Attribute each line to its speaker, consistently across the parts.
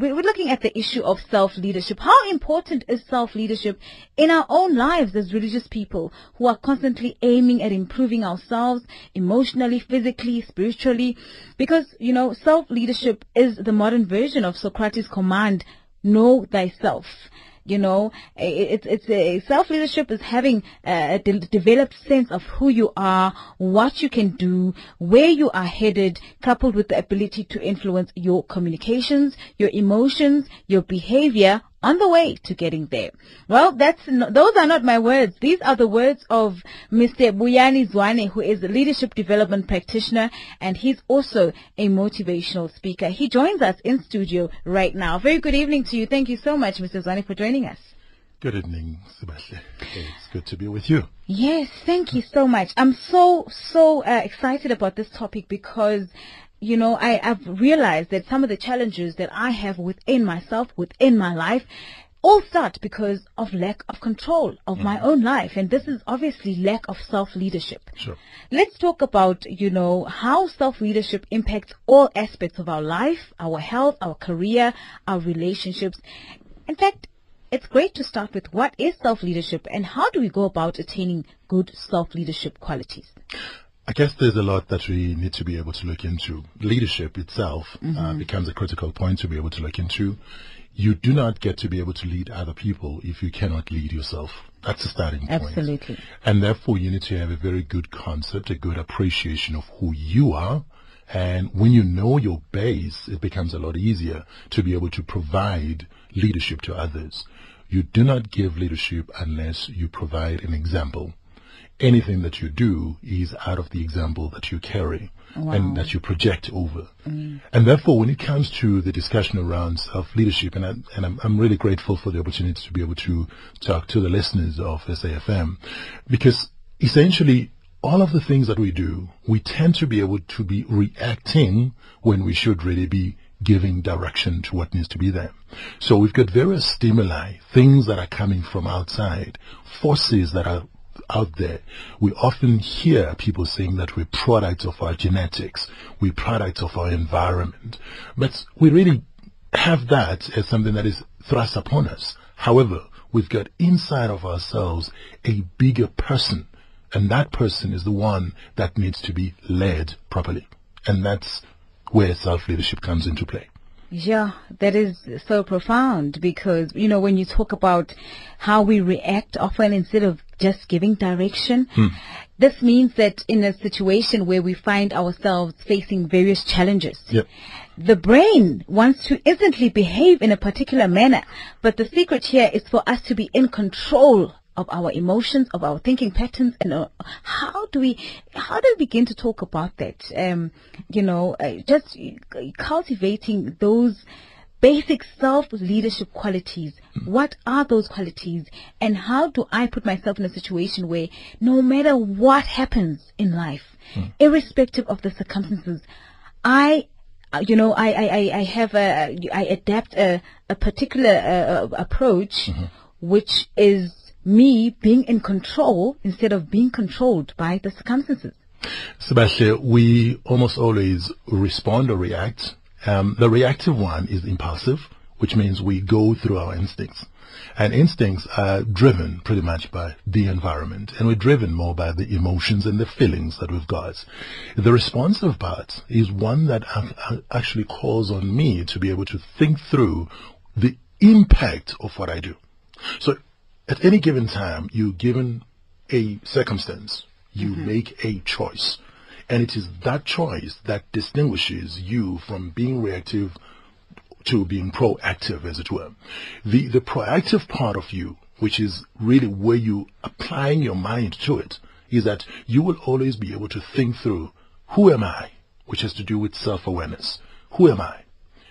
Speaker 1: we're looking at the issue of self-leadership. How important is self-leadership in our own lives as religious people who are constantly aiming at improving ourselves emotionally, physically, spiritually? Because, you know, self-leadership is the modern version of Socrates' command, know thyself. You know, it's it's a self leadership is having a de- developed sense of who you are, what you can do, where you are headed, coupled with the ability to influence your communications, your emotions, your behavior on the way to getting there. Well, that's those are not my words. These are the words of Mr. Buyani Zwane, who is a leadership development practitioner, and he's also a motivational speaker. He joins us in studio right now. Very good evening to you. Thank you so much, Mr. Zwane, for joining us.
Speaker 2: Good evening, Sebastian. It's good to be with you.
Speaker 1: Yes, thank you so much. I'm so, so uh, excited about this topic because you know, I, have realized that some of the challenges that I have within myself, within my life, all start because of lack of control of mm. my own life. And this is obviously lack of self-leadership.
Speaker 2: Sure.
Speaker 1: Let's talk about, you know, how self-leadership impacts all aspects of our life, our health, our career, our relationships. In fact, it's great to start with what is self-leadership and how do we go about attaining good self-leadership qualities?
Speaker 2: I guess there's a lot that we need to be able to look into. Leadership itself uh, mm-hmm. uh, becomes a critical point to be able to look into. You do not get to be able to lead other people if you cannot lead yourself. That's the starting point.
Speaker 1: Absolutely.
Speaker 2: And therefore, you need to have a very good concept, a good appreciation of who you are. And when you know your base, it becomes a lot easier to be able to provide leadership to others. You do not give leadership unless you provide an example anything that you do is out of the example that you carry wow. and that you project over. Mm. And therefore, when it comes to the discussion around self-leadership, and, I, and I'm, I'm really grateful for the opportunity to be able to talk to the listeners of SAFM, because essentially, all of the things that we do, we tend to be able to be reacting when we should really be giving direction to what needs to be there. So we've got various stimuli, things that are coming from outside, forces that are out there, we often hear people saying that we're products of our genetics, we're products of our environment. But we really have that as something that is thrust upon us. However, we've got inside of ourselves a bigger person, and that person is the one that needs to be led properly. And that's where self-leadership comes into play.
Speaker 1: Yeah, that is so profound because, you know, when you talk about how we react often instead of just giving direction, hmm. this means that in a situation where we find ourselves facing various challenges,
Speaker 2: yep.
Speaker 1: the brain wants to instantly behave in a particular manner. But the secret here is for us to be in control of our emotions, of our thinking patterns, and uh, how do we, how do we begin to talk about that? Um, you know, uh, just cultivating those basic self-leadership qualities. What are those qualities? And how do I put myself in a situation where no matter what happens in life, mm. irrespective of the circumstances, I uh, you know, I, I, I have a, I adapt a, a particular uh, approach, mm-hmm. which is me being in control instead of being controlled by the circumstances.
Speaker 2: Sebastian, we almost always respond or react. Um, the reactive one is impulsive, which means we go through our instincts. And instincts are driven pretty much by the environment, and we're driven more by the emotions and the feelings that we've got. The responsive part is one that actually calls on me to be able to think through the impact of what I do. So at any given time, you're given a circumstance, you mm-hmm. make a choice. And it is that choice that distinguishes you from being reactive to being proactive, as it were. The, the proactive part of you, which is really where you applying your mind to it, is that you will always be able to think through, who am I? Which has to do with self-awareness. Who am I?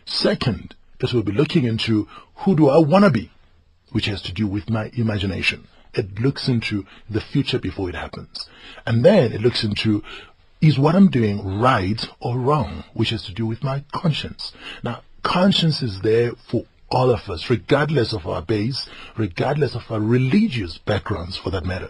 Speaker 2: Second, it will be looking into, who do I want to be? Which has to do with my imagination. It looks into the future before it happens. And then it looks into is what I'm doing right or wrong, which has to do with my conscience. Now, conscience is there for all of us, regardless of our base, regardless of our religious backgrounds for that matter.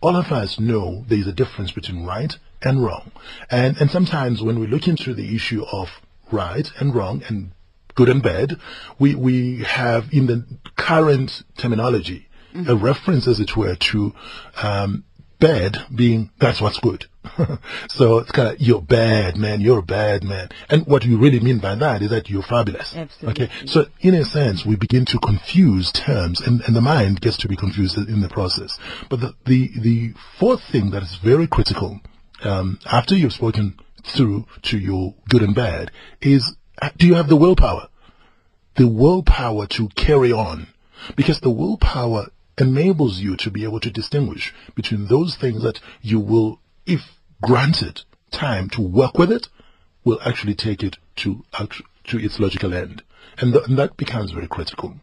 Speaker 2: All of us know there is a difference between right and wrong. And, and sometimes when we look into the issue of right and wrong and good and bad. We, we have in the current terminology a reference, as it were, to um, bad being that's what's good. so it's kind of you're bad, man. You're a bad man. And what you really mean by that is that you're fabulous.
Speaker 1: Absolutely.
Speaker 2: Okay. So in a sense, we begin to confuse terms, and, and the mind gets to be confused in the process. But the the, the fourth thing that is very critical um, after you've spoken through to your good and bad is do you have the willpower? The willpower to carry on. Because the willpower enables you to be able to distinguish between those things that you will, if granted time to work with it, will actually take it to to its logical end, and, th- and that becomes very critical.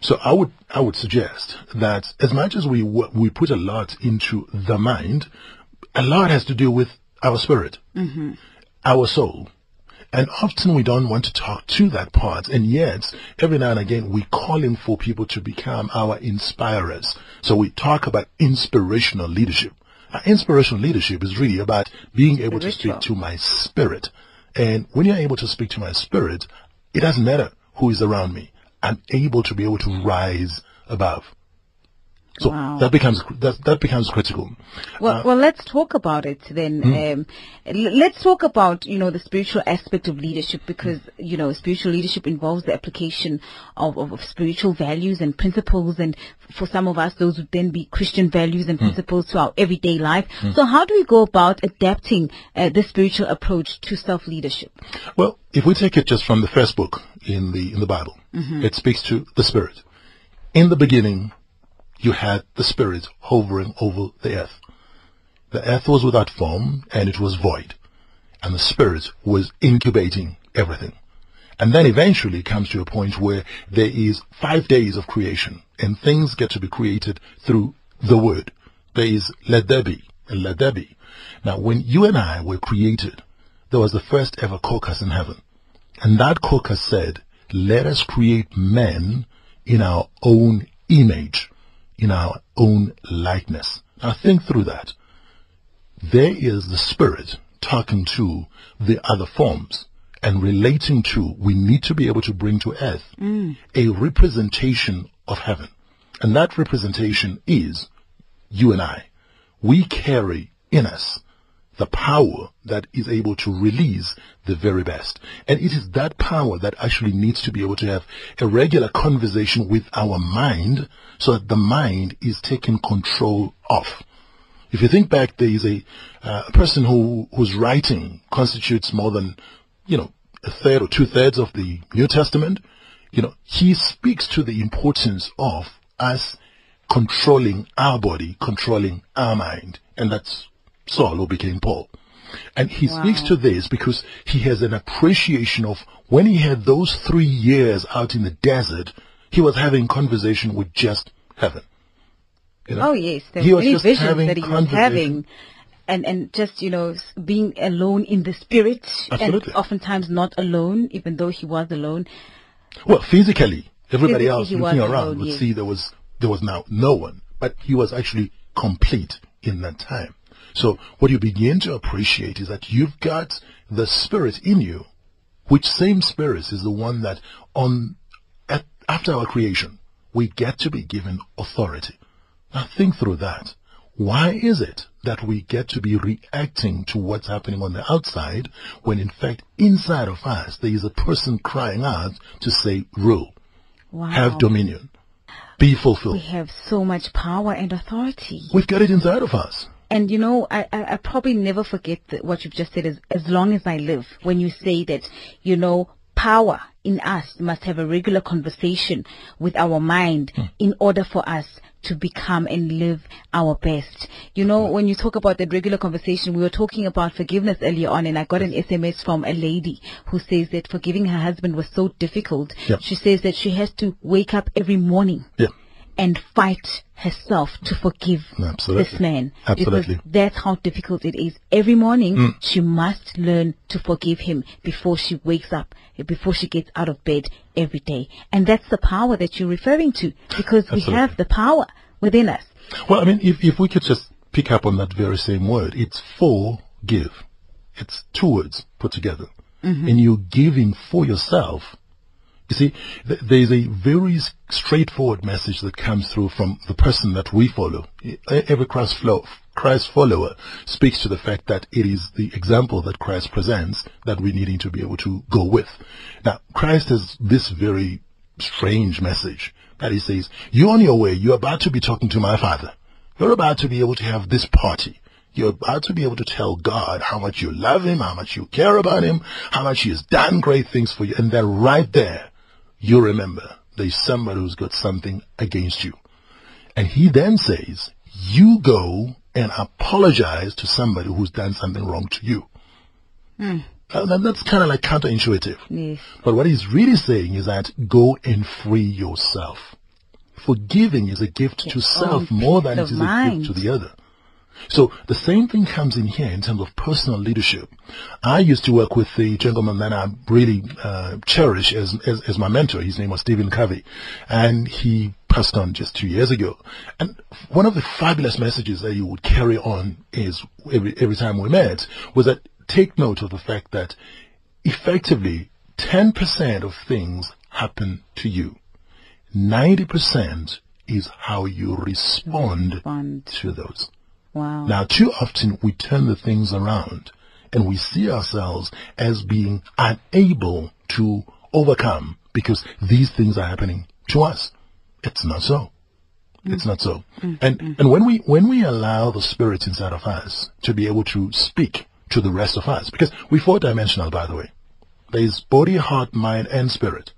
Speaker 2: So I would I would suggest that as much as we we put a lot into the mind, a lot has to do with our spirit, mm-hmm. our soul. And often we don't want to talk to that part, and yet every now and again we call in for people to become our inspirers. So we talk about inspirational leadership. Inspirational leadership is really about being able to speak to my spirit. And when you're able to speak to my spirit, it doesn't matter who is around me. I'm able to be able to rise above. So
Speaker 1: Wow.
Speaker 2: that becomes that, that becomes critical.
Speaker 1: Well, uh, well, let's talk about it then. Hmm. Um, l- let's talk about you know the spiritual aspect of leadership because hmm. you know spiritual leadership involves the application of, of, of spiritual values and principles, and for some of us, those would then be Christian values and hmm. principles to our everyday life. So, how do we go about adapting uh, this spiritual approach to self leadership?
Speaker 2: Well, if we take it just from the first book in the in the Bible, mm-hmm. it speaks to the Spirit. In the beginning, you had the Spirit hovering over the earth. The earth was without form and it was void, and the Spirit was incubating everything. And then eventually comes to a point where there is five days of creation, and things get to be created through the Word. There is let there be, and let there be. Now, when you and I were created, there was the first ever caucus in heaven. And that caucus said, let us create men in our own image, in our own likeness. Now think through that. There is the spirit talking to the other forms and relating to, we need to be able to bring to earth mm. a representation of heaven. And that representation is you and I. We carry in us the power that is able to release the very best. And it is that power that actually needs to be able to have a regular conversation with our mind so that the mind is taken control of. If you think back, there is a, uh, person who, whose writing constitutes more than, you know, a third or two thirds of the New Testament. You know, he speaks to the importance of us controlling our body, controlling our mind. And that's Saul who became Paul. And he speaks to this because he has an appreciation of when he had those three years out in the desert, he was having conversation with just heaven. You know?
Speaker 1: Oh yes, there
Speaker 2: He
Speaker 1: were many visions that he was having, and and just you know being alone in the spirit,
Speaker 2: Absolutely.
Speaker 1: and oftentimes not alone, even though he was alone.
Speaker 2: Well, physically, everybody
Speaker 1: Physically,
Speaker 2: else looking around
Speaker 1: alone,
Speaker 2: would
Speaker 1: yes.
Speaker 2: see there was there was now no one, but he was actually complete in that time. So what you begin to appreciate is that you've got the spirit in you, which same spirit is the one that on at, after our creation we get to be given authority. Now think through that. Why is it that we get to be reacting to what's happening on the outside when in fact inside of us there is a person crying out to say rule,
Speaker 1: Wow,
Speaker 2: have dominion, be fulfilled.
Speaker 1: we have so much power and authority.
Speaker 2: We've got it inside of us.
Speaker 1: And you know, I, I, I probably never forget what you've just said is as long as I live, when you say that, you know, power in us must have a regular conversation with our mind hmm. in order for us to become and live our best. You know, when you talk about that regular conversation, we were talking about forgiveness earlier on and I got an SMS from a lady who says that forgiving her husband was so difficult.
Speaker 2: Yep.
Speaker 1: She says that she has to wake up every morning
Speaker 2: Yeah.
Speaker 1: And fight herself to forgive mm,
Speaker 2: Absolutely.
Speaker 1: this man.
Speaker 2: Absolutely.
Speaker 1: Because that's how difficult it is. Every morning, mm. she must learn to forgive him before she wakes up, before she gets out of bed every day. And that's the power that you're referring to because we have the power within us.
Speaker 2: Well, I mean, if, if we could just pick up on that very same word, it's forgive. It's two words put together. Mm-hmm. And you're giving for yourself You see, th- there's a very straightforward message that comes through from the person that we follow. Every Christ, flow, Christ follower speaks to the fact that it is the example that Christ presents that we're needing to be able to go with. Now, Christ has this very strange message that he says, you're on your way, you're about to be talking to my father. You're about to be able to have this party. You're about to be able to tell God how much you love him, how much you care about him, how much he has done great things for you. And then right there, you remember there's somebody who's got something against you. And he then says, you go and apologize to somebody who's done something wrong to you. That- that's kind of like counterintuitive.
Speaker 1: Yes.
Speaker 2: But what he's really saying is that go and free yourself. Forgiving is a gift to self more than it
Speaker 1: is
Speaker 2: is a gift to the other. So the same thing comes in here in terms of personal leadership. I used to work with the gentleman that I really uh, cherish as, as as my mentor. His name was Stephen Covey, and he passed on just two years ago. And one of the fabulous messages that he would carry on is every every time we met was that take note of the fact that effectively 10% of things happen to you. 90% is how you respond
Speaker 1: Respond.
Speaker 2: to those.
Speaker 1: Wow.
Speaker 2: Now, too often we turn the things around and we see ourselves as being unable to overcome because these things are happening to us. It's not so. Mm. It's not so. Mm, mm, and and when we when we allow the spirit inside of us to be able to speak to the rest of us, because we're four dimensional, by the way. There's body, heart, mind, and spirit.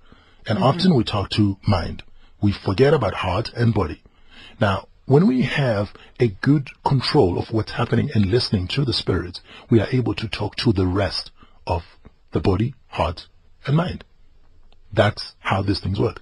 Speaker 2: And mm-hmm. often we talk to mind. We forget about heart and body. Now, when we have a good control of what's happening and listening to the spirit, we are able to talk to the rest of the body, heart, and mind. That's how these things work.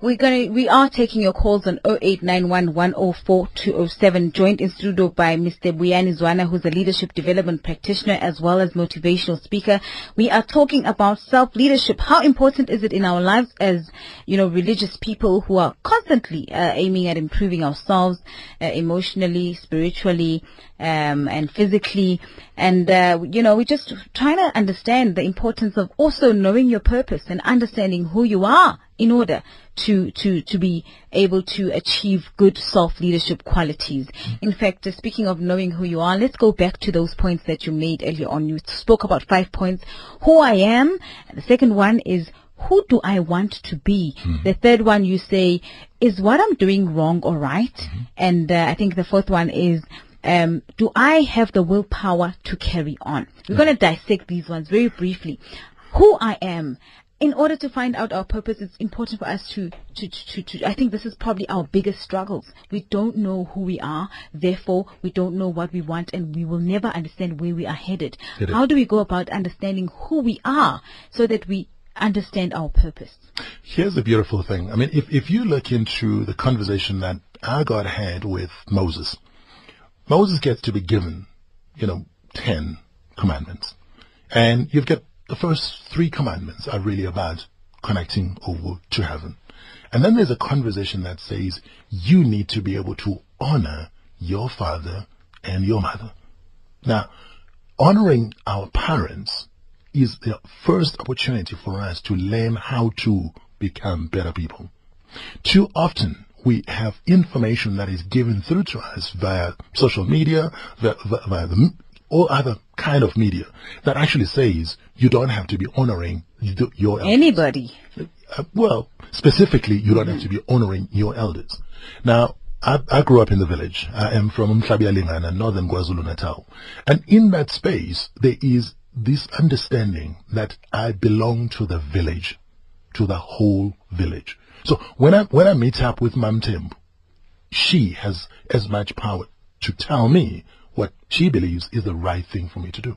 Speaker 1: We're gonna, we are taking your calls on 0891 104 207, joined in studio by Mr. Buyani Zwane, who's a leadership development practitioner as well as motivational speaker. We are talking about self-leadership. How important is it in our lives as, you know, religious people who are constantly uh, aiming at improving ourselves uh, emotionally, spiritually, um, and physically. And, uh, you know, we're just trying to understand the importance of also knowing your purpose and understanding who you are in order to to to be able to achieve good self leadership qualities. In fact, uh, speaking of knowing who you are, let's go back to those points that you made earlier on. You spoke about five points: who I am. The second one is who do I want to be? The third one you say is what I'm doing wrong or right, and uh, I think the fourth one is. Um, do I have the willpower to carry on? We're going to dissect these ones very briefly. Who I am, in order to find out our purpose, it's important for us to, to, to, to, I think this is probably our biggest struggles. We don't know who we are, therefore we don't know what we want and we will never understand where we are headed. How do we go about understanding who we are so that we understand our purpose?
Speaker 2: Here's the beautiful thing. I mean, if, if you look into the conversation that our God had with Moses, Moses gets to be given, you know, 10 commandments. And you've got the first three commandments are really about connecting over to heaven. And then there's a conversation that says you need to be able to honor your father and your mother. Now, honoring our parents is the first opportunity for us to learn how to become better people. Too often, we have information that is given through to us via social media, via, via the, all other kind of media that actually says you don't have to be honoring your elders.
Speaker 1: Anybody.
Speaker 2: Uh, well, specifically, you don't have to be honoring your elders. Now, I, I grew up in the village. I am from Mhlabuyalingana, northern KwaZulu-Natal. And in that space, there is this understanding that I belong to the village, to the whole village. So when I, when I meet up with Mam Tembu, she has as much power to tell me what she believes is the right thing for me to do.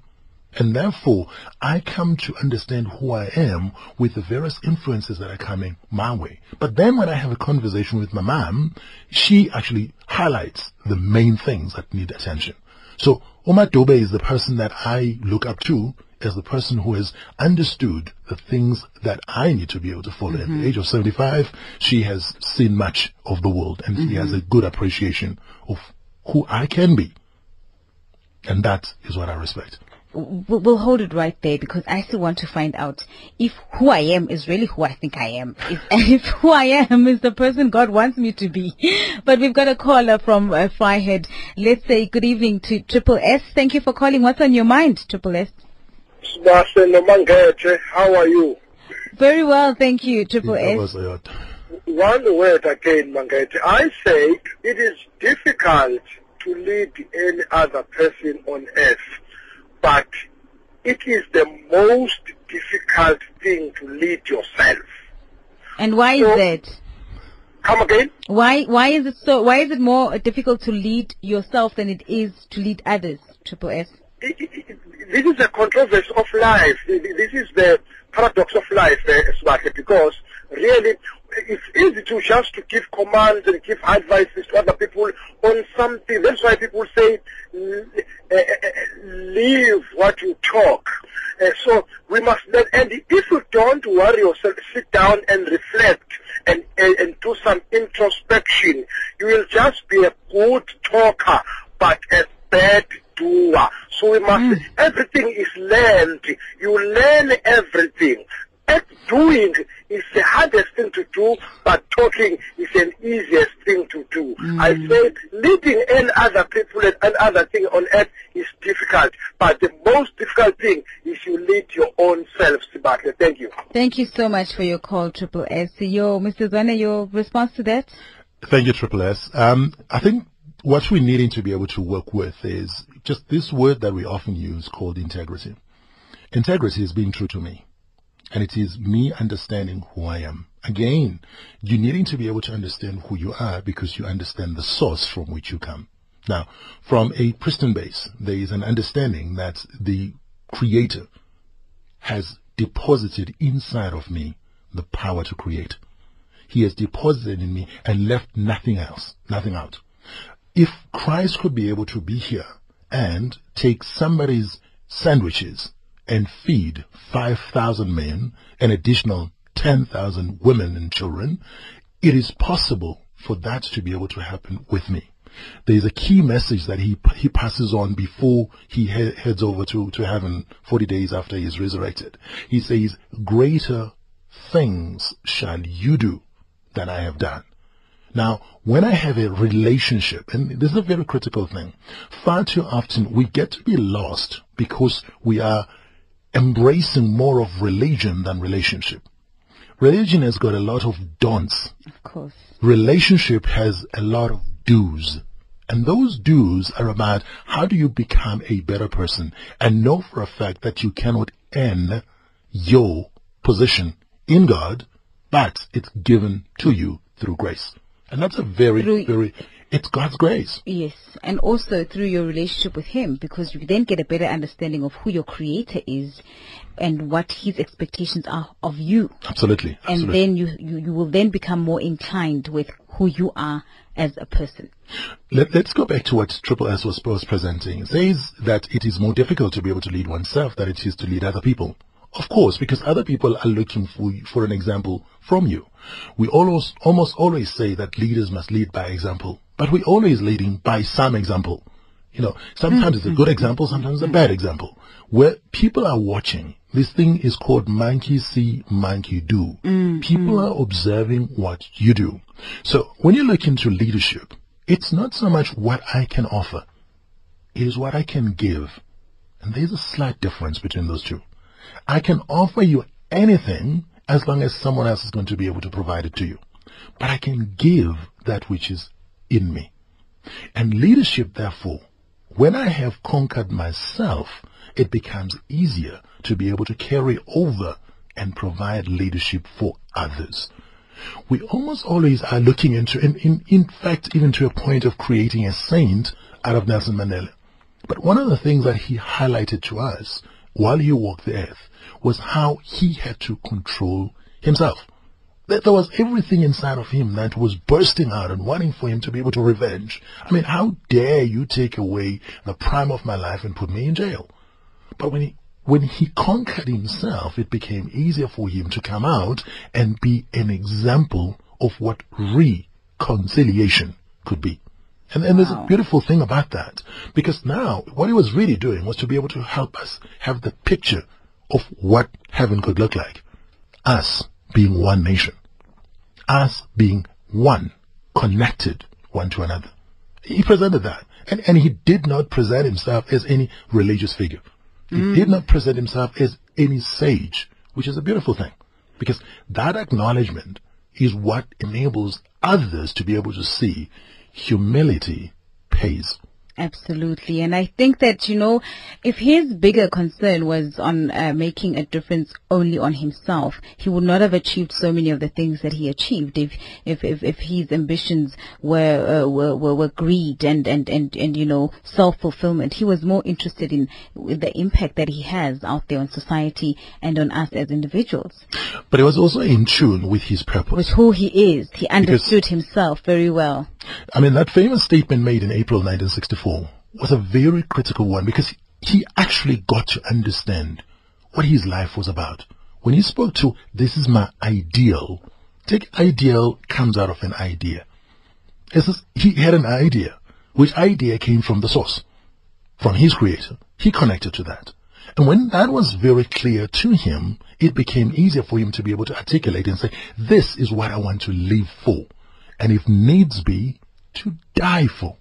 Speaker 2: And therefore, I come to understand who I am with the various influences that are coming my way. But then when I have a conversation with my mom, she actually highlights the main things that need attention. So Oma Dobe is the person that I look up to as the person who has understood the things that I need to be able to follow. At the mm-hmm. age of 75, she has seen much of the world and she mm-hmm. has a good appreciation of who I can be. And that is what I respect.
Speaker 1: we'll we'll hold it right there because I still want to find out if who I am is really who I think I am. If, if who I am is the person God wants me to be. But we've got a caller from uh, Vryheid. Let's say good evening to Triple S. Thank you for calling. What's on your mind, Triple S?
Speaker 3: Sibase Nomangete, how are you?
Speaker 1: Very well, thank you, Triple
Speaker 2: That
Speaker 1: S.
Speaker 3: One word again, Mangete. I say it is difficult to lead any other person on earth, but it is the most difficult thing to lead yourself.
Speaker 1: And why is
Speaker 3: So-
Speaker 1: that?
Speaker 3: Come again?
Speaker 1: Why why is it so? Why is it more difficult to lead yourself than it is to lead others? Triple S.
Speaker 3: It- it- it- This is the controversy of life. This is the paradox of life, uh, because really it's easy to just to give commands and give advices to other people on something. That's why people say, "L- uh, uh, uh, leave what you talk. Uh, so we must and if you don't worry yourself, sit down and reflect and, and, and do some introspection, you will just be a good talker, but a bad doer. So we must, everything is learned. You learn everything. And doing is the hardest thing to do, but talking is an easiest thing to do. I say leading any other people and any other thing on earth is difficult, but the most difficult thing is you lead your own self, Sibakle. Thank you.
Speaker 1: Thank you so much for your call, Triple S. Yo, Mr. Zwane, your response to that?
Speaker 2: Thank you, Triple S. Um, I think what we're needing to be able to work with is just this word that we often use called integrity. Integrity is being true to me. And it is me understanding who I am. Again, you needing to be able to understand who you are because you understand the source from which you come. Now, from a pristine base, there is an understanding that the creator has deposited inside of me the power to create. He has deposited in me and left nothing else, nothing out. If Christ could be able to be here and take somebody's sandwiches and feed 5,000 men, an additional 10,000 women and children, it is possible for that to be able to happen with me. There is a key message that he he passes on before he he- heads over to, to heaven 40 days after he is resurrected. He says, greater things shall you do than I have done. Now, when I have a relationship, and this is a very critical thing, far too often we get to be lost because we are embracing more of religion than relationship. Religion has got a lot of don'ts.
Speaker 1: Of course.
Speaker 2: Relationship has a lot of do's. And those do's are about how do you become a better person and know for a fact that you cannot earn your position in God, but it's given to you through grace. And that's a very,
Speaker 1: Through-
Speaker 2: very, it's God's grace.
Speaker 1: Yes, and also through your relationship with Him, because you then get a better understanding of who your Creator is and what His expectations are of you.
Speaker 2: Absolutely.
Speaker 1: And
Speaker 2: absolutely.
Speaker 1: then you, you, you will then become more inclined with who you are as a person.
Speaker 2: Let, us go back to what Triple S was, was presenting. It says that it is more difficult to be able to lead oneself than it is to lead other people. Of course, because other people are looking for, for an example from you. We almost, almost always say that leaders must lead by example, but we're always leading by some example. You know, sometimes it's a good mm-hmm. example, sometimes a mm-hmm. bad example. Where people are watching, this thing is called monkey see, monkey do. Mm-hmm. People are observing what you do. So when you look into leadership, it's not so much what I can offer. It is what I can give. And there's a slight difference between those two. I can offer you anything as long as someone else is going to be able to provide it to you. But I can give that which is in me. And leadership, therefore, when I have conquered myself, it becomes easier to be able to carry over and provide leadership for others. We almost always are looking into, in, in, in fact, even to a point of creating a saint out of Nelson Mandela. But one of the things that he highlighted to us while he walked the earth was how he had to control himself. That there was everything inside of him that was bursting out and wanting for him to be able to revenge. I mean, how dare you take away the prime of my life and put me in jail? But when he when he conquered himself, it became easier for him to come out and be an example of what reconciliation could be. And, and there's
Speaker 1: Wow.
Speaker 2: a beautiful thing about that. Because now, what he was really doing was to be able to help us have the picture of what heaven could look like. Us being one nation. Us being one, connected one to another. He presented that. And, and he did not present himself as any religious figure. He mm. did not present himself as any sage, which is a beautiful thing. Because that acknowledgement is what enables others to be able to see humility pays.
Speaker 1: Absolutely. And I think that, you know, if his bigger concern was on uh, making a difference only on himself, he would not have achieved so many of the things that he achieved if, if, if, if his ambitions were, uh, were, were, were greed and, and, and, and, you know, self-fulfillment. He was more interested in the impact that he has out there on society and on us as individuals.
Speaker 2: But he was also in tune with his purpose.
Speaker 1: With who he is. He understood himself very well.
Speaker 2: I mean, that famous statement made in April 1964 was a very critical one because he actually got to understand what his life was about. When he spoke to, this is my ideal, take ideal comes out of an idea. Just- he had an idea, which idea came from the source, from his creator. He connected to that. And when that was very clear to him, it became easier for him to be able to articulate and say, this is what I want to live for. And if needs be, to die for.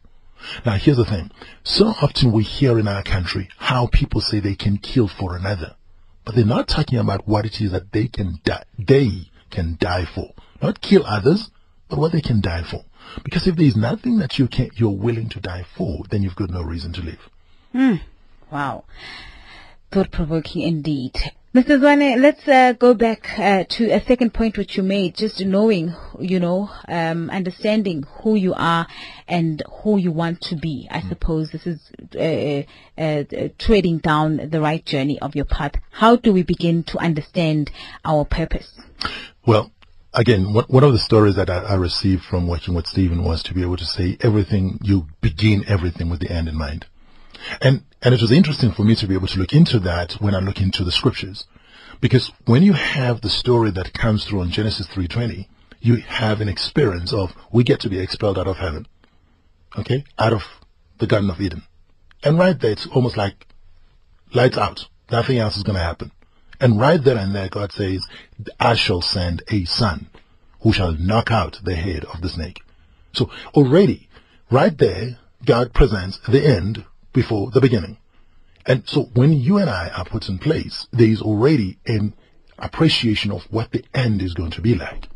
Speaker 2: Now here's the thing. So often we hear in our country how people say they can kill for another. But they're not talking about what it is that they can die, they can die for. Not kill others, but what they can die for. Because if there's nothing that you can, you're willing to die for, then you've got no reason to live. Hmm.
Speaker 1: Wow. Thought provoking indeed. Mr. Zwane, let's uh, go back uh, to a second point which you made, just knowing, you know, um, understanding who you are and who you want to be. I suppose this is uh, uh, uh, treading down the right journey of your path. How do we begin to understand our purpose?
Speaker 2: Well, again, one one of the stories that I, I received from working with Stephen was to be able to say everything, you begin everything with the end in mind. And, and it was interesting for me to be able to look into that when I look into the scriptures. Because when you have the story that comes through in Genesis 3.20, you have an experience of, we get to be expelled out of heaven. Okay? Out of the Garden of Eden. And right there, it's almost like lights out. Nothing else is going to happen. And right there and there, God says, I shall send a son who shall knock out the head of the snake. So already, right there, God presents the end before the beginning. And so when you and I are put in place, there is already an appreciation of what the end is going to be like.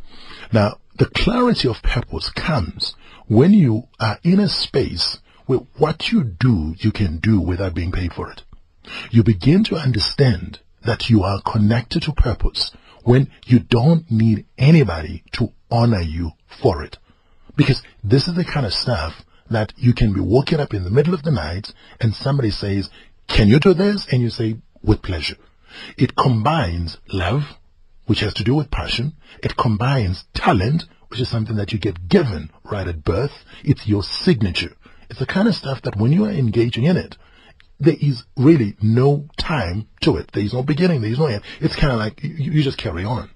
Speaker 2: Now, the clarity of purpose comes when you are in a space where what you do, you can do without being paid for it. You begin to understand that you are connected to purpose when you don't need anybody to honor you for it. Because this is the kind of stuff that you can be waking up in the middle of the night and somebody says, can you do this? And you say, with pleasure. It combines love, which has to do with passion. It combines talent, which is something that you get given right at birth. It's your signature. It's the kind of stuff that when you are engaging in it, there is really no time to it. There is no beginning. There is no end. It's kind of like you, you just carry on.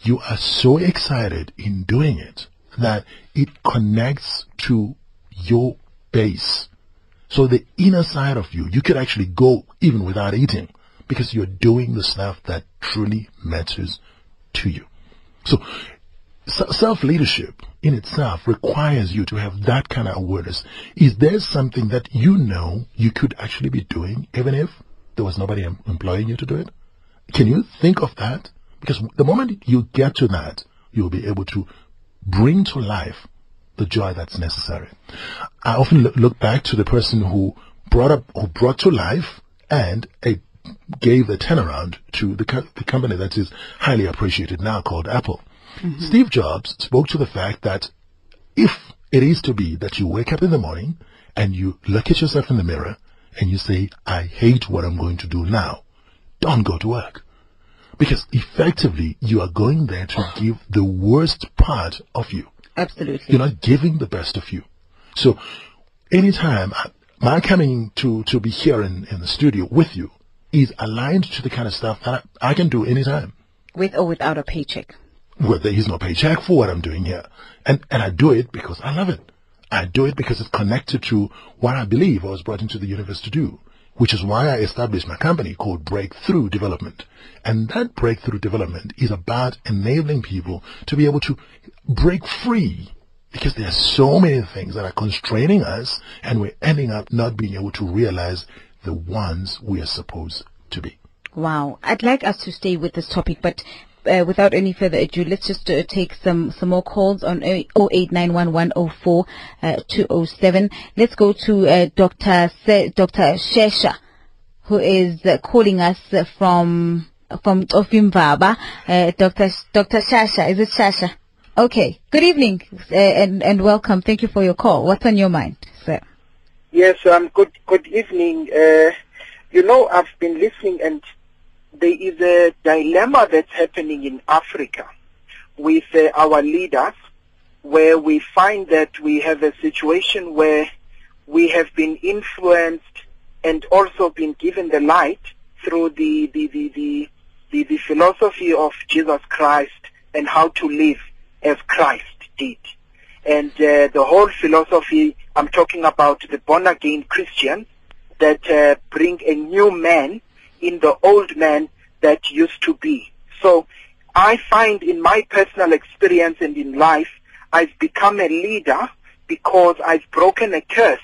Speaker 2: You are so excited in doing it that it connects to your base. So the inner side of you, you could actually go even without eating because you're doing the stuff that truly matters to you. So self leadership in itself requires you to have that kind of awareness. Is there something that you know you could actually be doing even if there was nobody em- employing you to do it? Can you think of that? Because the moment you get to that, you'll be able to bring to life the joy that's necessary. I often look, back to the person who brought up, who brought to life and a, gave the turnaround to the, co- the company that is highly appreciated now called Apple. Mm-hmm. Steve Jobs spoke to the fact that if it is to be that you wake up in the morning and you look at yourself in the mirror and you say, I hate what I'm going to do now, don't go to work. Because effectively you are going there to give the worst part of you.
Speaker 1: Absolutely.
Speaker 2: You're not giving the best of you. So anytime I- my coming to, to be here in, in the studio with you is aligned to the kind of stuff that I, I can do anytime.
Speaker 1: With or without a paycheck.
Speaker 2: Well, there is no paycheck for what I'm doing here. And, and I do it because I love it. I do it because it's connected to what I believe I was brought into the universe to do, which is why I established my company called Breakthrough Development. And that breakthrough development is about enabling people to be able to break free because there are so many things that are constraining us and we're ending up not being able to realize the ones we are supposed to be.
Speaker 1: Wow. I'd like us to stay with this topic, but uh, without any further ado, let's just uh, take some, some more calls on 0891104207. Uh, let's go to uh, Dr. Se- Dr. Shesha, who is uh, calling us from from Cofimvaba. Uh, Dr. Dr. Shasha, is it Shasha? Okay. Good evening uh, and and welcome. Thank you for your call. What's on your mind, sir?
Speaker 4: Yes. Um. Good. Good evening. Uh, you know, I've been listening and there is a dilemma that's happening in Africa with uh, our leaders where we find that we have a situation where we have been influenced and also been given the light through the, the, the, the, the, the philosophy of Jesus Christ and how to live as Christ did. And uh, the whole philosophy, I'm talking about the born again Christians that uh, bring a new man in the old man that used to be. So I find in my personal experience and in life, I've become a leader because I've broken a curse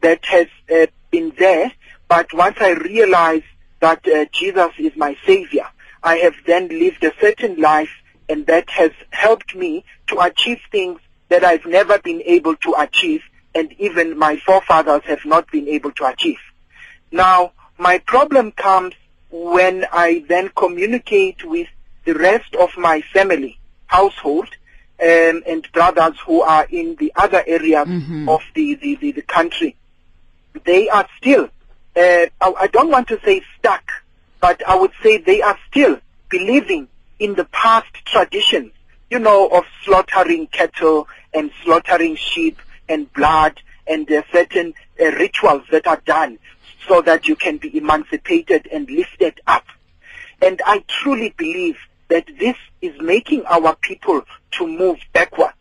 Speaker 4: that has uh, been there. But once I realize that uh, Jesus is my savior, I have then lived a certain life and that has helped me to achieve things that I've never been able to achieve and even my forefathers have not been able to achieve. Now, my problem comes when I then communicate with the rest of my family, household, um, and brothers who are in the other areas mm-hmm. of the, the, the, the, country, they are still, uh, I, I don't want to say stuck, but I would say they are still believing in the past traditions, you know, of slaughtering cattle and slaughtering sheep and blood and uh, certain uh, rituals that are done so that you can be emancipated and lifted up. And I truly believe that this is making our people to move backwards.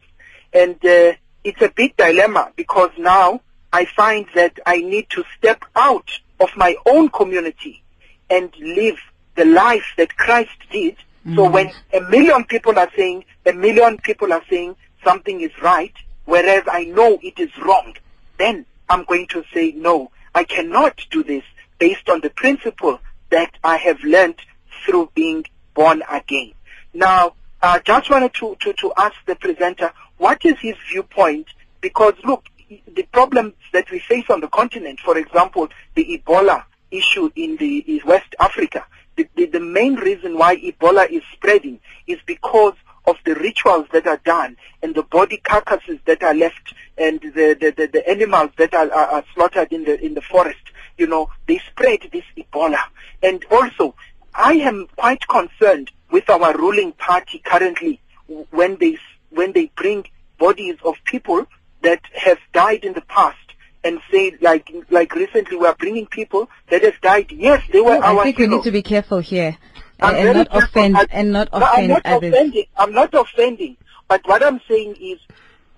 Speaker 4: And uh, it's a big dilemma because now I find that I need to step out of my own community and live the life that Christ did. Mm-hmm. So when a million people are saying, a million people are saying something is right, whereas I know it is wrong, then I'm going to say, no, I cannot do this based on the principle that I have learned through being born again. Now, I just wanted to, to, to ask the presenter, what is his viewpoint? Because look, the problems that we face on the continent, for example, the Ebola issue in the in West Africa, the, the, the main reason why Ebola is spreading is because of the rituals that are done and the body carcasses that are left and the, the, the, the animals that are, are, are, slaughtered in the in the forest, you know, they spread this Ebola. And also, I am quite concerned with our ruling party currently when they when they bring bodies of people that have died in the past and say like like recently we are bringing people that have died. Yes, they were our.
Speaker 1: I think
Speaker 4: heroes.
Speaker 1: we need to be careful here and not offend I, and not offend
Speaker 4: I'm not
Speaker 1: others.
Speaker 4: Offending. I'm not offending, but what I'm saying is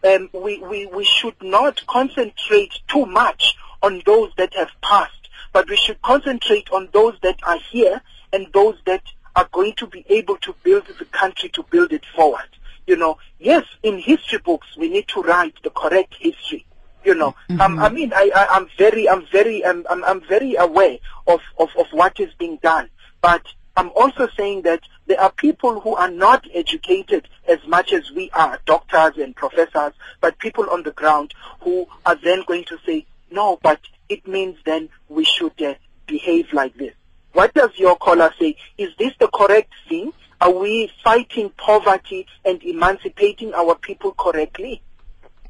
Speaker 4: um, we, we, we should not concentrate too much on those that have passed, but we should concentrate on those that are here and those that are going to be able to build the country to build it forward. You know, yes, in history books we need to write the correct history. You know, mm-hmm. um, I mean, I, I, am very, I'm very, I'm, I'm, I'm very aware of, of, of what is being done, but I'm also saying that there are people who are not educated as much as we are, doctors and professors, but people on the ground who are then going to say, no, but it means then we should uh, behave like this. What does your caller say? Is this the correct thing? Are we fighting poverty and emancipating our people correctly?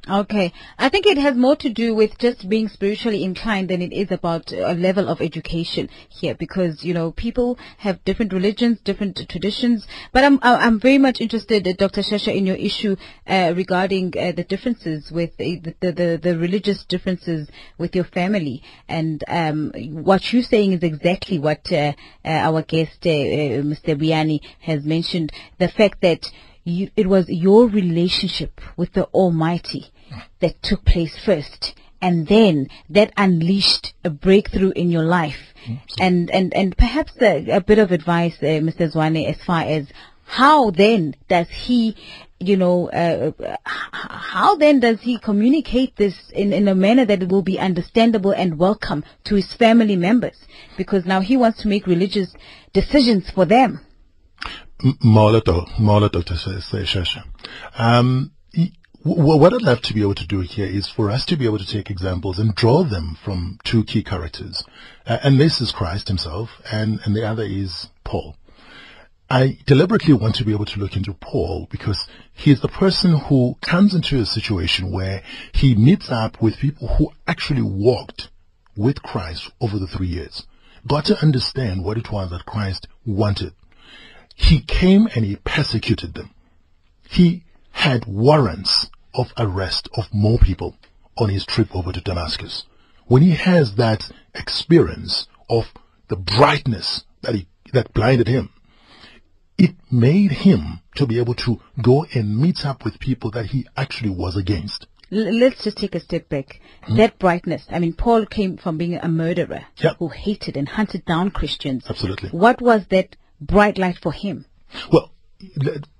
Speaker 1: Okay. I think it has more to do with just being spiritually inclined than it is about a level of education here because, you know, people have different religions, different traditions. But I'm, I'm very much interested, uh, Dr. Shasha, in your issue uh, regarding uh, the differences with the, the, the, the, religious differences with your family. And um, what you're saying is exactly what uh, uh, our guest, Mr. Buyani, has mentioned. The fact that you, it was your relationship with the Almighty that took place first. And then that unleashed a breakthrough in your life. And, and, and perhaps a, a bit of advice, uh, Mr. Zwane, as far as how then does he, you know, uh, how then does he communicate this in, in a manner that it will be understandable and welcome to his family members? Because now he wants to make religious decisions for them.
Speaker 2: M- Molato, Molato to say, say Shasha. Um, what I'd love to be able to do here is for us to be able to take examples and draw them from two key characters. Uh, and this is Christ himself, and, and the other is Paul. I deliberately want to be able to look into Paul because he's the person who comes into a situation where he meets up with people who actually walked with Christ over the three years, got to understand what it was that Christ wanted. He came and he persecuted them. He had warrants of arrest of more people on his trip over to Damascus. When he has that experience of the brightness that he, that blinded him, it made him to be able to go and meet up with people that he actually was against.
Speaker 1: Let's just take a step back. Hmm? That brightness. I mean, Paul came from being a murderer
Speaker 2: Yeah.
Speaker 1: who hated and hunted down Christians.
Speaker 2: Absolutely.
Speaker 1: What was that bright light for him?
Speaker 2: Well,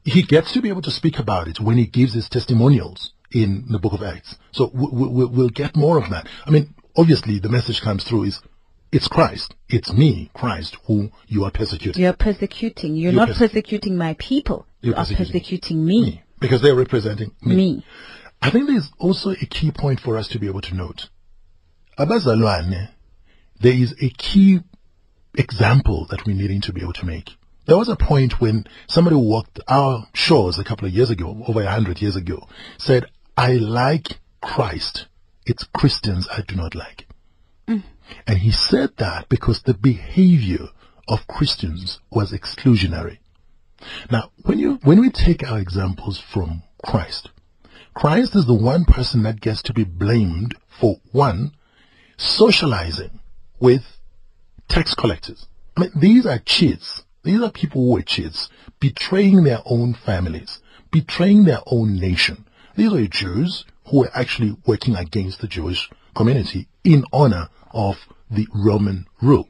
Speaker 2: he gets to be able to speak about it when he gives his testimonials in the book of Acts. So we, we, we'll get more of that. I mean, obviously the message comes through is, it's Christ. It's me, Christ, who you are persecuting.
Speaker 1: You're persecuting. You're,
Speaker 2: You're
Speaker 1: not
Speaker 2: perse-
Speaker 1: persecuting my people.
Speaker 2: You're
Speaker 1: you are
Speaker 2: persecuting
Speaker 1: persecuting me.
Speaker 2: Me. Because they're representing me.
Speaker 1: Me.
Speaker 2: I think there's also a key point for us to be able to note. Abazalwane, there is a key example that we're needing to be able to make. There was a point when somebody walked our shores a couple of years ago, over a hundred years ago, said, I like Christ. It's Christians I do not like. Mm. And he said that because the behavior of Christians was exclusionary. Now, when you, when we take our examples from Christ, Christ is the one person that gets to be blamed for one, socializing with tax collectors. I mean, these are cheats. These are people were cheats, betraying their own families, betraying their own nation. These are Jews who were actually working against the Jewish community in honor of the Roman rule.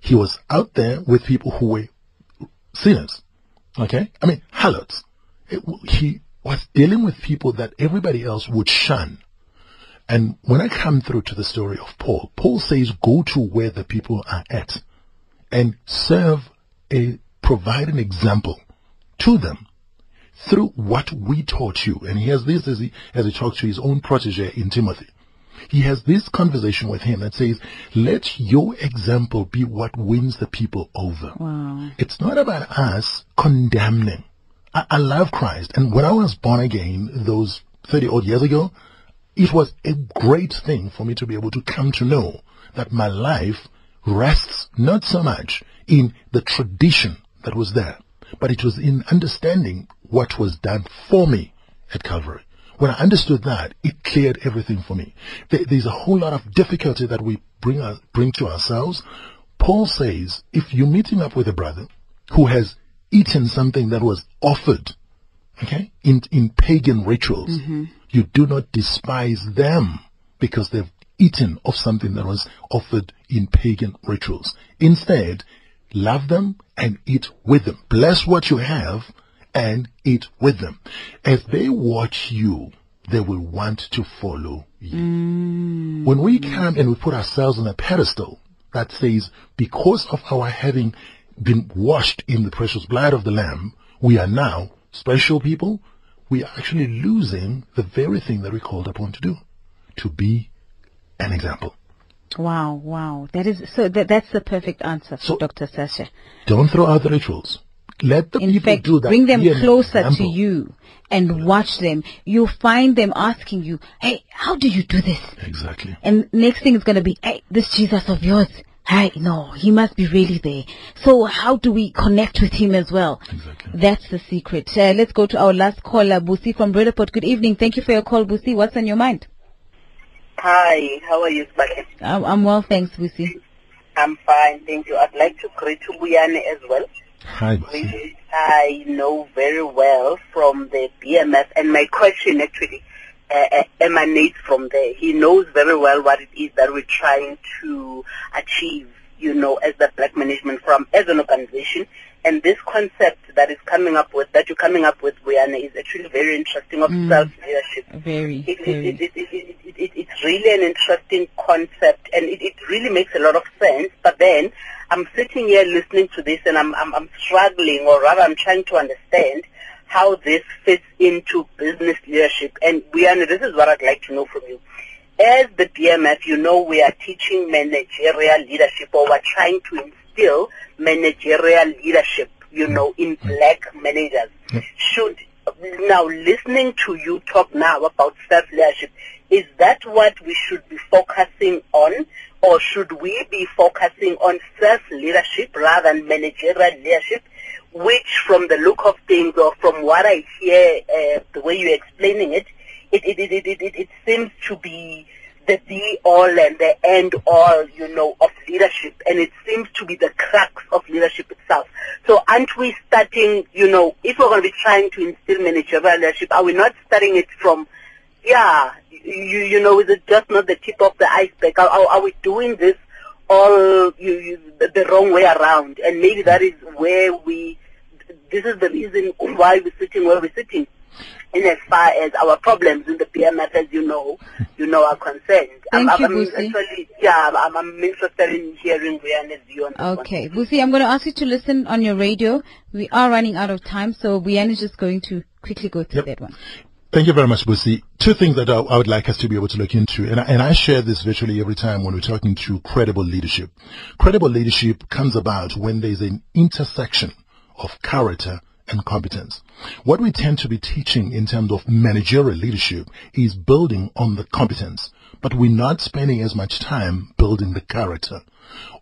Speaker 2: He was out there with people who were sinners. Okay? I mean, harlots. It, he was dealing with people that everybody else would shun. And when I come through to the story of Paul, Paul says, go to where the people are at and serve a, provide an example to them through what we taught you. And he has this as he, as he talks to his own protege in Timothy. He has this conversation with him that says, let your example be what wins the people over.
Speaker 1: Wow.
Speaker 2: It's not about us condemning. I, I love Christ. And when I was born again, those 30 odd years ago, it was a great thing for me to be able to come to know that my life rests not so much in the tradition that was there, but it was in understanding what was done for me at Calvary. When I understood that, it cleared everything for me. There's a whole lot of difficulty that we bring, our, bring to ourselves. Paul says, if you're meeting up with a brother who has eaten something that was offered, okay, in, in pagan rituals, mm-hmm. you do not despise them because they've eaten of something that was offered in pagan rituals. Instead, love them and eat with them. Bless what you have and eat with them. As they watch you, they will want to follow you. Mm. When we come and we put ourselves on a pedestal that says, because of our having been washed in the precious blood of the Lamb, we are now special people, we are actually losing the very thing that we're called upon to do, to be an example.
Speaker 1: Wow, wow. That is so that that's the perfect answer
Speaker 2: So-
Speaker 1: Dr. Sasha.
Speaker 2: Don't throw out the rituals. Let the
Speaker 1: In
Speaker 2: people
Speaker 1: fact,
Speaker 2: do that.
Speaker 1: bring them closer to you and watch them. You'll find them asking you, Hey, how do you do this?
Speaker 2: Exactly.
Speaker 1: And next thing is going to be, Hey, this Jesus of yours. Hey, no, he must be really there. So how do we connect with him as well?
Speaker 2: Exactly.
Speaker 1: That's the secret. Uh, let's go to our last caller, Busi from Bredeport. Good evening. Thank you for your call, Busi. What's on your mind?
Speaker 5: Hi, how are you, Sibake?
Speaker 1: I'm, I'm well, thanks, Busi.
Speaker 5: I'm fine, thank you. I'd like to greet Buyani as well,
Speaker 2: Hi, Busi.
Speaker 5: which I know very well from the BMF. And my question actually uh, emanates from there. He knows very well what it is that we're trying to achieve, you know, as the Black Management Forum, as an organization. And this concept that is coming up with, that you're coming up with, Buyani, is actually very interesting of
Speaker 1: Mm.
Speaker 5: self-leadership.
Speaker 1: Very,
Speaker 5: It,
Speaker 1: very.
Speaker 5: it, it, it, it, it, it, it's really an interesting concept and it, it really makes a lot of sense. But then I'm sitting here listening to this and I'm, I'm, I'm struggling or rather I'm trying to understand how this fits into business leadership. And Buyani, this is what I'd like to know from you. As the BMF, you know we are teaching managerial leadership or we're trying to instill managerial leadership, you know, in black managers. Should, now listening to you talk now about self-leadership, is that what we should be focusing on or should we be focusing on self-leadership rather than managerial leadership? Which from the look of things or from what I hear, uh, the way you're explaining it, it, it, it, it, it, it, it seems to be the be all and the end all, you know, of leadership and it seems to be the crux of leadership itself. So aren't we starting, you know, if we're going to be trying to instill managerial leadership, are we not starting it from, yeah, you, you know, is it just not the tip of the iceberg? Are, are, we doing this all you, you, the, the wrong way around? And maybe that is where we, this is the reason why we're sitting where we're sitting in as far as our problems in the BMF, as you know, you know, are concerned.
Speaker 1: Thank
Speaker 5: I'm,
Speaker 1: you,
Speaker 5: I'm
Speaker 1: Busi.
Speaker 5: actually, yeah, I'm, I'm interested in hearing Buyani's view on this one.
Speaker 1: Okay, Busi, I'm going to ask you to listen on your radio. We are running out of time, so Buyani is just going to quickly go through
Speaker 2: Yep.
Speaker 1: that one.
Speaker 2: Thank you very much, Busi. Two things that I, I would like us to be able to look into, and I, and I share this virtually every time when we're talking to credible leadership. Credible leadership comes about when there's an intersection of character and competence. What we tend to be teaching in terms of managerial leadership is building on the competence, but we're not spending as much time building the character.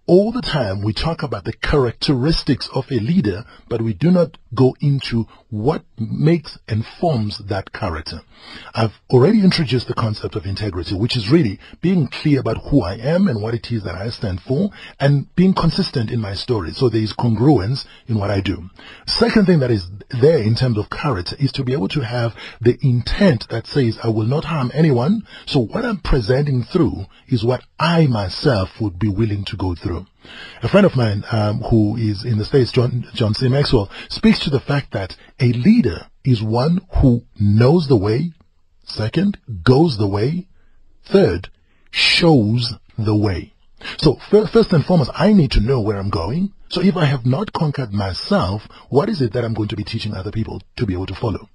Speaker 2: All the time we talk about the characteristics of a leader, but we do not go into what makes and forms that character. I've already introduced the concept of integrity, which is really being clear about who I am and what it is that I stand for and being consistent in my story. So there is congruence in what I do. Second thing that is there in terms of character is to be able to have the intent that says I will not harm anyone. So what I'm presenting through is what I myself would be willing to go through. A friend of mine um, who is in the States, John, John C. Maxwell, speaks to the fact that a leader is one who knows the way, second, goes the way, third, shows the way. So first and foremost, I need to know where I'm going. So if I have not conquered myself, what is it that I'm going to be teaching other people to be able to follow?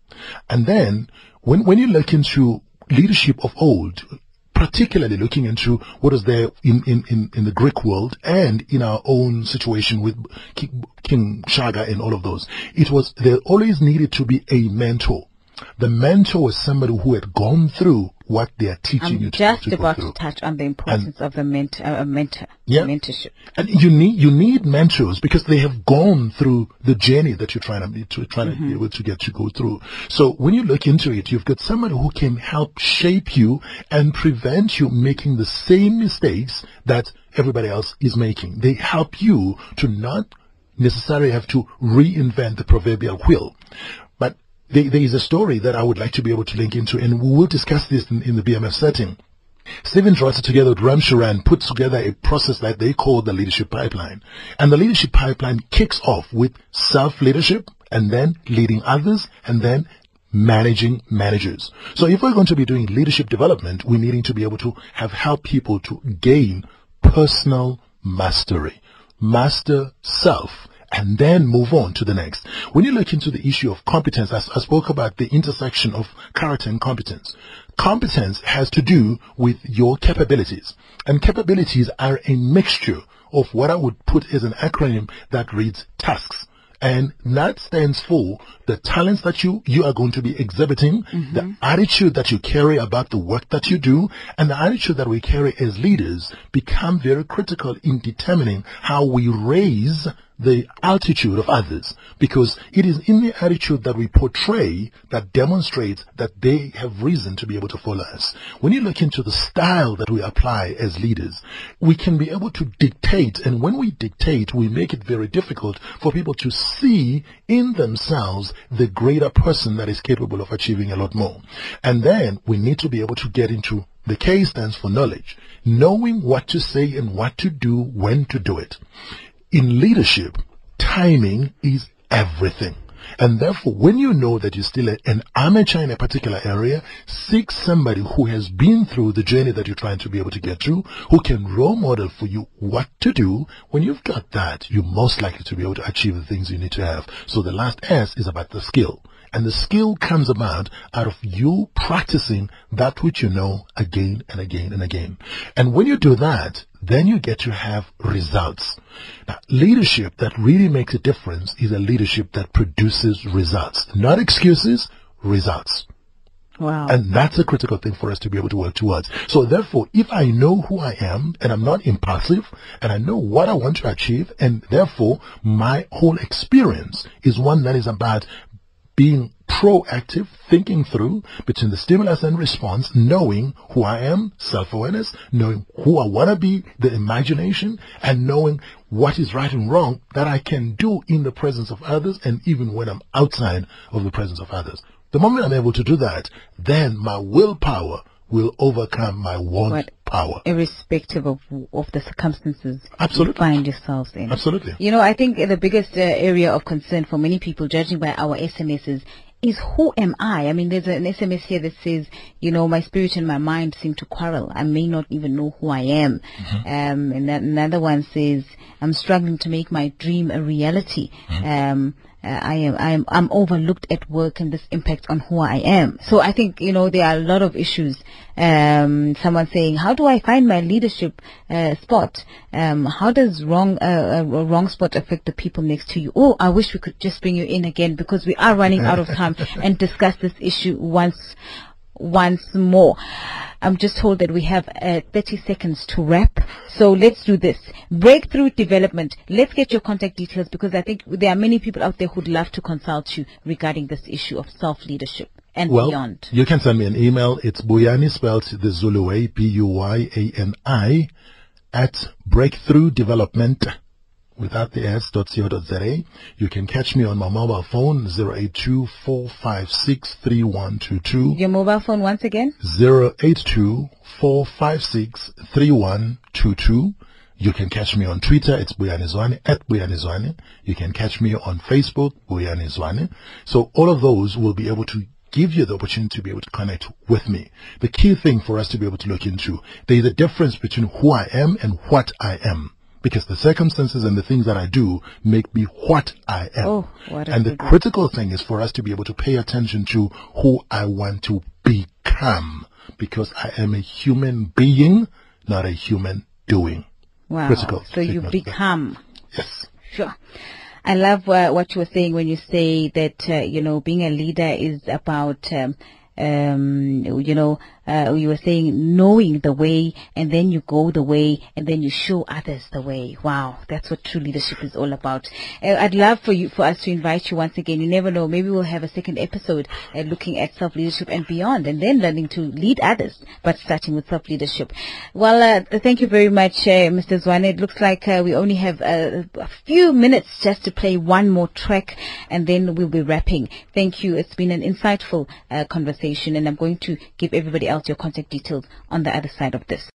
Speaker 2: And then when, when you look into leadership of old, particularly looking into what is there in, in, in, in the Greek world and in our own situation with Ki- King Shaka and all of those. It was, there always needed to be a mentor. The mentor was somebody who had gone through what they are teaching you to I'm
Speaker 1: just
Speaker 2: to
Speaker 1: about
Speaker 2: through.
Speaker 1: to touch on the importance of a mentor, uh, a mentor,
Speaker 2: Yeah.
Speaker 1: mentorship.
Speaker 2: And you need you need mentors because they have gone through the journey that you're trying to to, trying to be able to get to go through. So when you look into it, you've got somebody who can help shape you and prevent you making the same mistakes that everybody else is making. They help you to not necessarily have to reinvent the proverbial wheel. There, there is a story that I would like to be able to link into, and we will discuss this in, in the BMF setting. Stephen Drotter together with Ram Charan put together a process that they call the leadership pipeline. And the leadership pipeline kicks off with self-leadership and then leading others and then managing managers. So if we're going to be doing leadership development, we're needing to be able to have help people to gain personal mastery, master self, and then move on to the next. When you look into the issue of competence, I, I spoke about the intersection of character and competence. Competence has to do with your capabilities, and capabilities are a mixture of what I would put as an acronym that reads tasks. And that stands for the talents that you, you are going to be exhibiting, mm-hmm. the attitude that you carry about the work that you do, and the attitude that we carry as leaders become very critical in determining how we raise the attitude of others because it is in the attitude that we portray that demonstrates that they have reason to be able to follow us. When you look into the style that we apply as leaders, we can be able to dictate and when we dictate, we make it very difficult for people to see in themselves the greater person that is capable of achieving a lot more. And then we need to be able to get into the K stands for knowledge, knowing what to say and what to do, when to do it. In leadership, timing is everything. And therefore, when you know that you're still an amateur in a particular area, seek somebody who has been through the journey that you're trying to be able to get through, who can role model for you what to do. When you've got that, you're most likely to be able to achieve the things you need to have. So the last S is about the skill. And the skill comes about out of you practicing that which you know again and again and again. And when you do that, then you get to have results. Now, leadership that really makes a difference is a leadership that produces results. Not excuses, results.
Speaker 1: Wow.
Speaker 2: And that's a critical thing for us to be able to work towards. So therefore, if I know who I am and I'm not impulsive and I know what I want to achieve and therefore my whole experience is one that is about being proactive, thinking through between the stimulus and response, knowing who I am, self-awareness, knowing who I want to be, the imagination, and knowing what is right and wrong that I can do in the presence of others and even when I'm outside of the presence of others. The moment I'm able to do that, then my willpower will overcome my want
Speaker 1: What-
Speaker 2: power.
Speaker 1: irrespective of of the circumstances
Speaker 2: Absolutely.
Speaker 1: you find yourselves in.
Speaker 2: Absolutely.
Speaker 1: You know, I think the biggest uh, area of concern for many people, judging by our SMSs, is who am I? I mean, there's an SMS here that says, you know, my spirit and my mind seem to quarrel. I may not even know who I am. Um, and another one says, I'm struggling to make my dream a reality. Um, uh, I am, I am, I'm overlooked at work and this impacts on who I am. So I think, you know, there are a lot of issues. Um, someone saying, how do I find my leadership, uh, spot? Um, how does wrong, uh, a wrong spot affect the people next to you? Oh, I wish we could just bring you in again because we are running out of time and discuss this issue once, once more. I'm just told that we have uh, 30 seconds to wrap. So let's do this. Breakthrough development. Let's get your contact details because I think there are many people out there who'd love to consult you regarding this issue of self-leadership and
Speaker 2: Well,
Speaker 1: beyond.
Speaker 2: you can send me an email. It's Buyani spelled the Zulu way, B-U-Y-A-N-I, at breakthrough development without the co. You can catch me on my mobile phone, 082 456 3122.
Speaker 1: Your mobile phone once again?
Speaker 2: 082 456 3122. You can catch me on Twitter, it's Buyanizwane, at Buyanizwane. You can catch me on Facebook, Buyanizwane. So all of those will be able to give you the opportunity to be able to connect with me. The key thing for us to be able to look into, there is a difference between who I am and what I am. Because the circumstances and the things that I do make me what I am.
Speaker 1: Oh, what
Speaker 2: and the
Speaker 1: good
Speaker 2: critical thing is for us to be able to pay attention to who I want to become. Because I am a human being, not a human doing.
Speaker 1: Wow.
Speaker 2: Critical.
Speaker 1: So you
Speaker 2: Take note of that.
Speaker 1: become.
Speaker 2: Yes.
Speaker 1: Sure. I love uh, what you were saying when you say that, uh, you know, being a leader is about, um, um, you know, uh, you were saying knowing the way and then you go the way and then you show others the way. Wow. That's what true leadership is all about. Uh, I'd love for you, for us to invite you once again. You never know. Maybe we'll have a second episode uh, looking at self-leadership and beyond and then learning to lead others, but starting with self-leadership. Well, uh, thank you very much, uh, Mr. Zwane. It looks like uh, we only have a few minutes just to play one more track and then we'll be wrapping. Thank you. It's been an insightful conversation and I'm going to give everybody else your contact details on the other side of this.